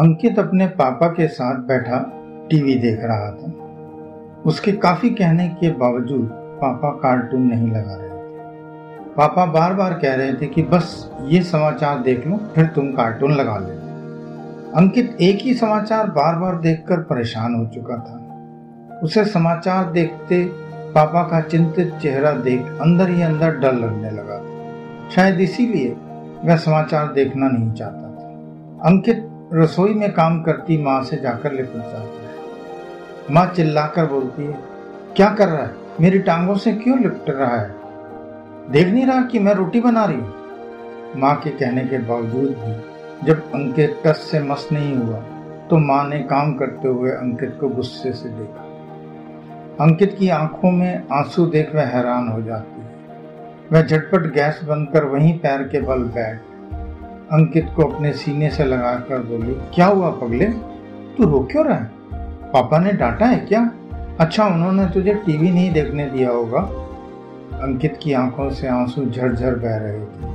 अंकित अपने पापा के साथ बैठा टीवी देख रहा था। उसके काफ़ी कहने के बावजूद पापा कार्टून नहीं लगा रहे थे। पापा बार बार कह रहे थे कि बस ये समाचार देख लो, फिर तुम कार्टून लगा ले अंकित एक ही समाचार बार बार देखकर परेशान हो चुका था। उसे समाचार देखते पापा का चिंतित चेहरा देख अंदर ही अंदर डर लगने लगा शायद इसीलिए वह समाचार देखना नहीं चाहता था। अंकित रसोई में काम करती माँ से जाकर लिपट जाता है। माँ चिल्लाकर बोलती है, क्या कर रहा है? मेरी टांगों से क्यों लिपट रहा है? देख नहीं रहा कि मैं रोटी बना रही हूँ? माँ के कहने के बावजूद भी, जब अंकित टस से मस नहीं हुआ तो माँ ने काम करते हुए अंकित को गुस्से से देखा। अंकित की आँखों में आँसू देख वह हैरान हो जाती है। वह झटपट गैस बंद कर वहीं पैर के बल बैठ अंकित को अपने सीने से लगाकर बोली, क्या हुआ पगले? तू रो क्यों रहा है? पापा ने डांटा है क्या? अच्छा उन्होंने तुझे टीवी नहीं देखने दिया होगा। अंकित की आँखों से आँसू झरझर बह रहे थे।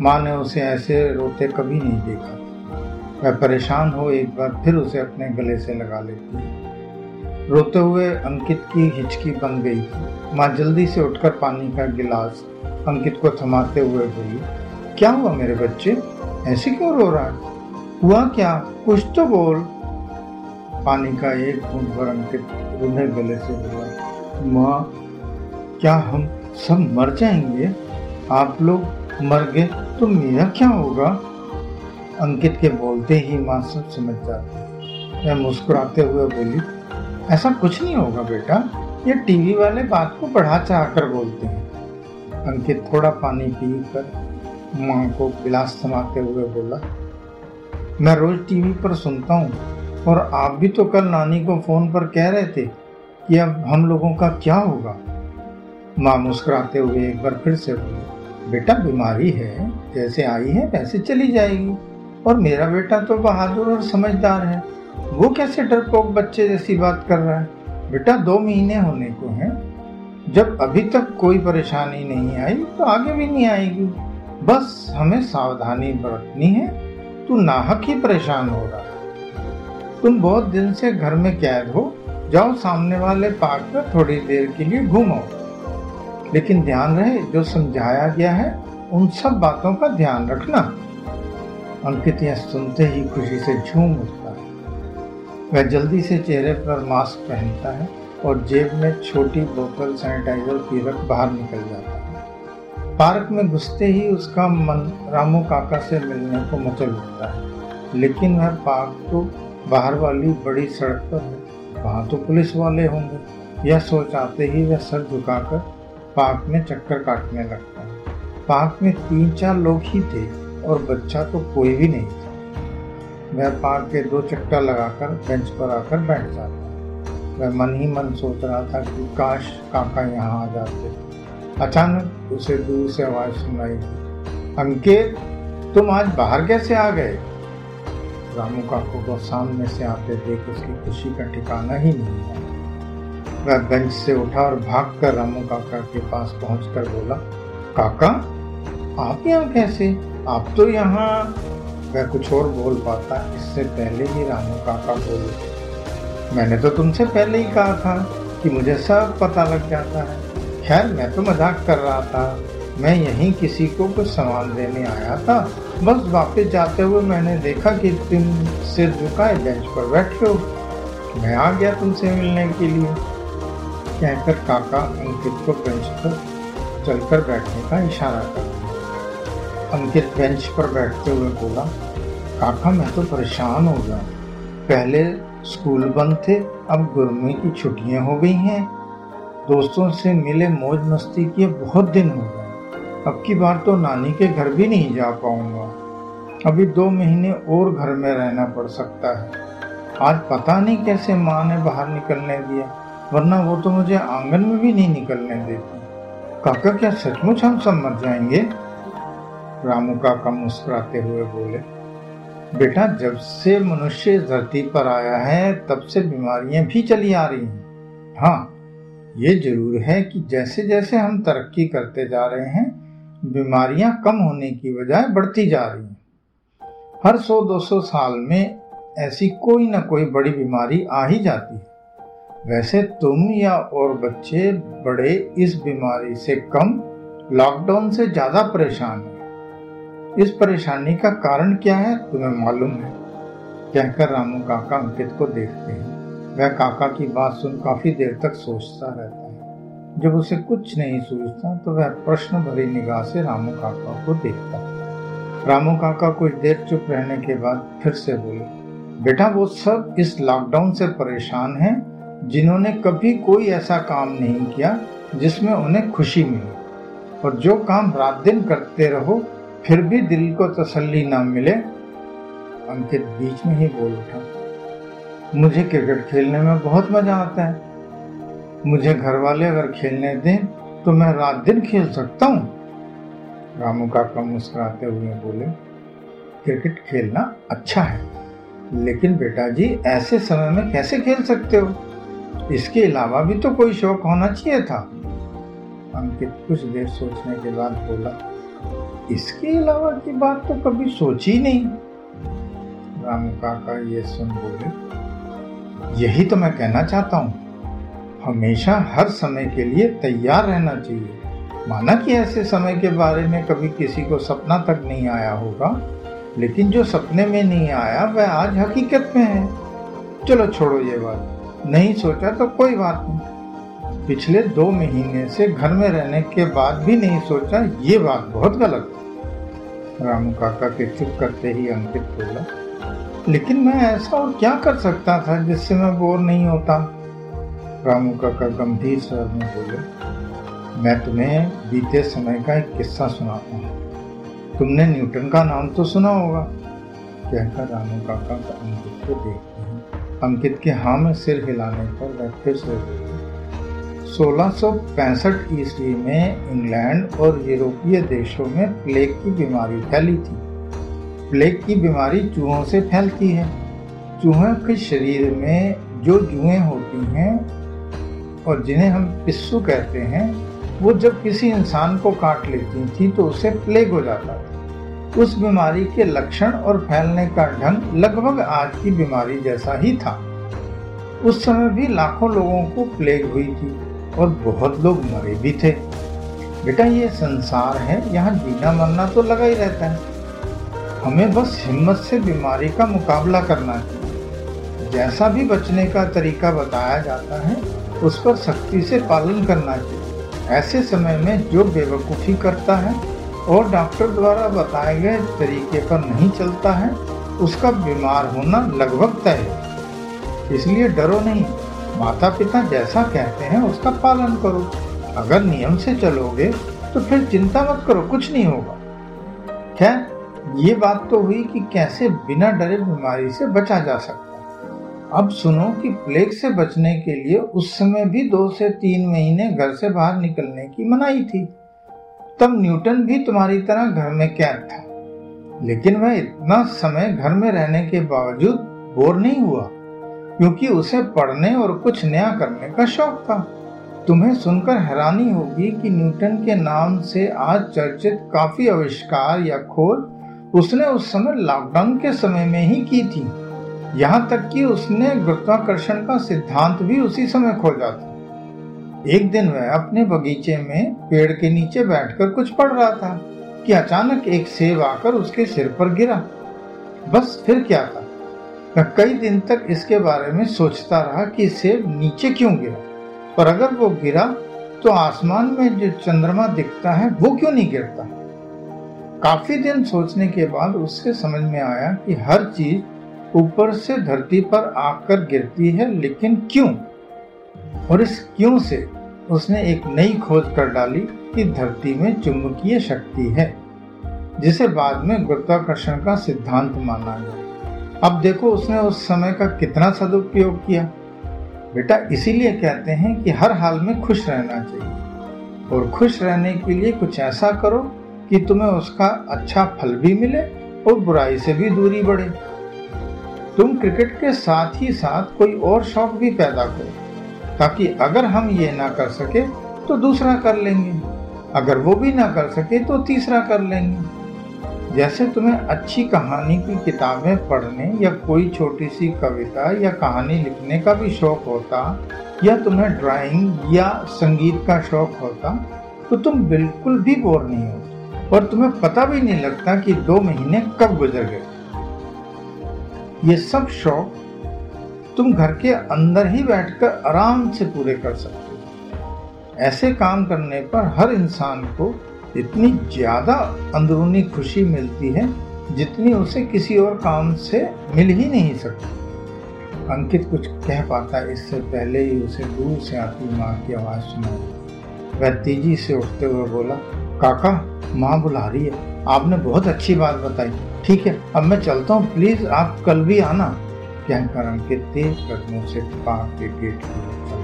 माँ ने उसे ऐसे रोते कभी नहीं देखा। वह परेशान हो एक बार फिर उसे अपने गले से लगा लेती रोते हुए अंकित की हिचकी बन गई थी। माँ जल्दी से उठकर पानी का गिलास अंकित को थमाते हुए बोली क्या हुआ मेरे बच्चे? ऐसे क्यों रो रहा है? हुआ क्या? कुछ तो बोल। पानी का एक घूंट भर अंकित रूढ़े गले से बोला, माँ, क्या हम सब मर जाएँगे? आप लोग मर गए तो मेरा क्या होगा? अंकित के बोलते ही माँ सब समझ जाती। मैं मुस्कुराते हुए बोली, ऐसा कुछ नहीं होगा बेटा, ये टीवी वाले बात को बढ़ा चाह कर बोलते हैं। अंकित थोड़ा पानी पी कर माँ को गिलास थमाते हुए बोला, मैं रोज टीवी पर सुनता हूँ और आप भी तो कल नानी को फ़ोन पर कह रहे थे कि अब हम लोगों का क्या होगा? माँ मुस्कुराते हुए एक बार फिर से बोली, बेटा बीमारी है, जैसे आई है वैसे चली जाएगी और मेरा बेटा तो बहादुर और समझदार है। वो कैसे डरपोक बच्चे जैसी बात कर रहा है? बेटा दो महीने होने को हैं। जब अभी तक कोई परेशानी नहीं आई तो आगे भी नहीं आएगी। बस हमें सावधानी बरतनी है, तू नाहक ही परेशान हो रहा है। तुम बहुत दिन से घर में कैद हो, जाओ सामने वाले पार्क में थोड़ी देर के लिए घूमो। लेकिन ध्यान रहे, जो समझाया गया है, उन सब बातों का ध्यान रखना। अंकित यह सुनते ही खुशी से झूम उठता है। वह जल्दी से चेहरे पर मास्क पहनता है और जेब में छोटी बोतल सैनिटाइजर पी रख बाहर निकल जाता है। पार्क में घुसते ही उसका मन रामू काका से मिलने को मचल उठता है। लेकिन वह पार्क तो बाहर वाली बड़ी सड़क पर है। वहाँ तो पुलिस वाले होंगे। यह सोच आते ही वह सर झुकाकर पार्क में चक्कर काटने लगता है। पार्क में तीन चार लोग ही थे और बच्चा तो कोई भी नहीं था। वह पार्क के दो चक्कर लगाकर बेंच पर आकर बैठ जाता वह मन ही मन सोच रहा था कि काश काका यहाँ आ जाते। अचानक उसे दूर से आवाज़ सुनाई। अंकित, तुम आज बाहर कैसे आ गए? रामू काको को सामने से आते देख उसकी खुशी का ठिकाना ही नहीं था वह बेंच से उठा और भागकर रामू काका के पास पहुंचकर बोला, काका, आप यहाँ कैसे? आप तो यहाँ वह कुछ और बोल पाता, इससे पहले ही रामू काका बोले, मैंने तो तुमसे पहले ही कहा था कि मुझे सब पता लग जाता है। खैर, मैं तो मज़ाक कर रहा था। मैं यहीं किसी को कुछ सामान देने आया था। बस वापस जाते हुए मैंने देखा कि तुम सिर झुकाए बेंच पर बैठे हो। मैं आ गया तुमसे मिलने के लिए। कहकर काका अंकित को बेंच पर चलकर बैठने का इशारा कर अंकित बेंच पर बैठते हुए बोला, काका, मैं तो परेशान हो गया। पहले स्कूल बंद थे, अब गर्मी की छुट्टियाँ हो गई हैं। दोस्तों से मिले मौज मस्ती किए बहुत दिन हो गए। अब की बार तो नानी के घर भी नहीं जा पाऊँगा। अभी दो महीने और घर में रहना पड़ सकता है। आज पता नहीं कैसे माँ ने बाहर निकलने दिया, वरना वो तो मुझे आँगन में भी नहीं निकलने देती। काका, क्या सचमुच हम सब मर जाएँगे? रामू काका मुस्कुराते हुए बोले, बेटा, जब से मनुष्य धरती पर आया है, तब से बीमारियाँ भी चली आ रही हैं। हाँ ये ज़रूर है कि जैसे जैसे हम तरक्की करते जा रहे हैं, बीमारियाँ कम होने की बजाय बढ़ती जा रही हैं। हर सौ दो सौ साल में ऐसी कोई ना कोई बड़ी बीमारी आ ही जाती है। वैसे तुम या और बच्चे बड़े इस बीमारी से कम, लॉकडाउन से ज़्यादा परेशान हैं। इस परेशानी का कारण क्या है, तुम्हें मालूम है। कहकर रामू काका अंकित को देखते हैं। वह काका की बात सुन काफ़ी देर तक सोचता रहता है। जब उसे कुछ नहीं सूझता तो वह प्रश्न भरी निगाह से रामू काका को देखता है। रामू काका कुछ देर चुप रहने के बाद फिर से बोले, बेटा, वो सब इस लॉकडाउन से परेशान हैं, जिन्होंने कभी कोई ऐसा काम नहीं किया जिसमें उन्हें खुशी मिले। और जो काम रात दिन करते रहो, फिर भी दिल को तसल्ली ना मिले। अंकित बीच में ही बोल उठा। मुझे क्रिकेट खेलने में बहुत मज़ा आता है। मुझे घर वाले अगर खेलने दें तो मैं रात दिन खेल सकता हूँ। रामू काका मुस्कुराते हुए बोले, क्रिकेट खेलना अच्छा है, लेकिन बेटा जी ऐसे समय में कैसे खेल सकते हो? इसके अलावा भी तो कोई शौक होना चाहिए था। अंकित कुछ देर सोचने के बाद बोला, इसके अलावा की बात तो कभी सोची नहीं। रामू काका ये सुन बोले यही तो मैं कहना चाहता हूँ। हमेशा हर समय के लिए तैयार रहना चाहिए। माना कि ऐसे समय के बारे में कभी किसी को सपना तक नहीं आया होगा, लेकिन जो सपने में नहीं आया, वह आज हकीकत में है। चलो छोड़ो ये बात। नहीं सोचा तो कोई बात नहीं। पिछले दो महीने से घर में रहने के बाद भी नहीं सोचा, ये बात बहुत गलत। रामू काका के चुप करते ही अंकित बोला लेकिन मैं ऐसा और क्या कर सकता था जिससे मैं बोर नहीं होता? रामू काका गंभीर स्वर में बोले, मैं तुम्हें बीते समय का एक किस्सा सुनाता हूँ। तुमने न्यूटन का नाम तो सुना होगा। कहकर रामू काका का अंकित को देखते हैं अंकित के हाँ में सिर हिलाने पर वह फिर से सोलह सौ पैंसठ ईस्वी में इंग्लैंड और यूरोपीय देशों में प्लेग की बीमारी फैली थी। प्लेग की बीमारी चूहों से फैलती है। चूहों के शरीर में जो जुएँ होती हैं और जिन्हें हम पिस्सू कहते हैं, वो जब किसी इंसान को काट लेती थी तो उसे प्लेग हो जाता था। उस बीमारी के लक्षण और फैलने का ढंग लगभग आज की बीमारी जैसा ही था। उस समय भी लाखों लोगों को प्लेग हुई थी और बहुत लोग मरे भी थे। बेटा, ये संसार है, यहाँ जीना मरना तो लगा ही रहता है। हमें बस हिम्मत से बीमारी का मुकाबला करना चाहिए जैसा भी बचने का तरीका बताया जाता है, उस पर सख्ती से पालन करना चाहिए ऐसे समय में जो बेवकूफ़ी करता है और डॉक्टर द्वारा बताए गए तरीके पर नहीं चलता है, उसका बीमार होना लगभग तय है। इसलिए डरो नहीं। माता पिता जैसा कहते हैं, उसका पालन करो। अगर नियम से चलोगे तो फिर चिंता मत करो, कुछ नहीं होगा। खैर ये बात तो हुई कि कैसे बिना डरे बीमारी से बचा जा सकता है। अब सुनो कि प्लेग से बचने के लिए उस समय भी दो से तीन महीने घर से बाहर निकलने की मनाही थी। तब न्यूटन भी तुम्हारी तरह घर में कैद था। लेकिन वह इतना समय घर में रहने के बावजूद बोर नहीं हुआ, क्योंकि उसे पढ़ने और कुछ नया करने का शौक था। तुम्हें सुनकर हैरानी होगी कि न्यूटन के नाम से आज चर्चित काफ़ी आविष्कार या खोज उसने उस समय लॉकडाउन के समय में ही की थी। यहाँ तक कि उसने गुरुत्वाकर्षण का सिद्धांत भी उसी समय खोजा था। एक दिन वह अपने बगीचे में पेड़ के नीचे बैठकर कुछ पढ़ रहा था कि अचानक एक सेब आकर उसके सिर पर गिरा। बस फिर क्या था? मैं कई दिन तक इसके बारे में सोचता रहा कि सेब नीचे क्यों गिरा? पर अगर वो गिरा तो आसमान में जो चंद्रमा दिखता है, वो क्यों नहीं गिरता? काफ़ी दिन सोचने के बाद उससे समझ में आया कि हर चीज़ ऊपर से धरती पर आकर गिरती है, लेकिन क्यों? और इस क्यों से उसने एक नई खोज कर डाली कि धरती में चुंबकीय शक्ति है, जिसे बाद में गुरुत्वाकर्षण का सिद्धांत माना गया। अब देखो उसने उस समय का कितना सदुपयोग किया। बेटा, इसीलिए कहते हैं कि हर हाल में खुश रहना चाहिए। और खुश रहने के लिए कुछ ऐसा करो कि तुम्हें उसका अच्छा फल भी मिले और बुराई से भी दूरी बढ़े। तुम क्रिकेट के साथ ही साथ कोई और शौक भी पैदा करो, ताकि अगर हम ये ना कर सके तो दूसरा कर लेंगे। अगर वो भी ना कर सके तो तीसरा कर लेंगे। जैसे तुम्हें अच्छी कहानी की किताबें पढ़ने या कोई छोटी सी कविता या कहानी लिखने का भी शौक होता, या तुम्हें ड्राइंग या संगीत का शौक होता तो तुम बिल्कुल भी बोर नहीं होते और तुम्हें पता भी नहीं लगता कि दो महीने कब गुजर गए। ये सब शौक तुम घर के अंदर ही बैठकर आराम से पूरे कर सकते हो। ऐसे काम करने पर हर इंसान को इतनी ज़्यादा अंदरूनी खुशी मिलती है जितनी उसे किसी और काम से मिल ही नहीं सकती। अंकित कुछ कह पाता इससे पहले ही उसे दूर से आती माँ की आवाज़ सुनाई। वह तेज़ी से उठते हुए बोला, काका माँ बुला रही है। आपने बहुत अच्छी बात बताई। ठीक है, अब मैं चलता हूँ। प्लीज़, आप कल भी आना। कहकर अंकित तेज कदमों से पार्क के गेट की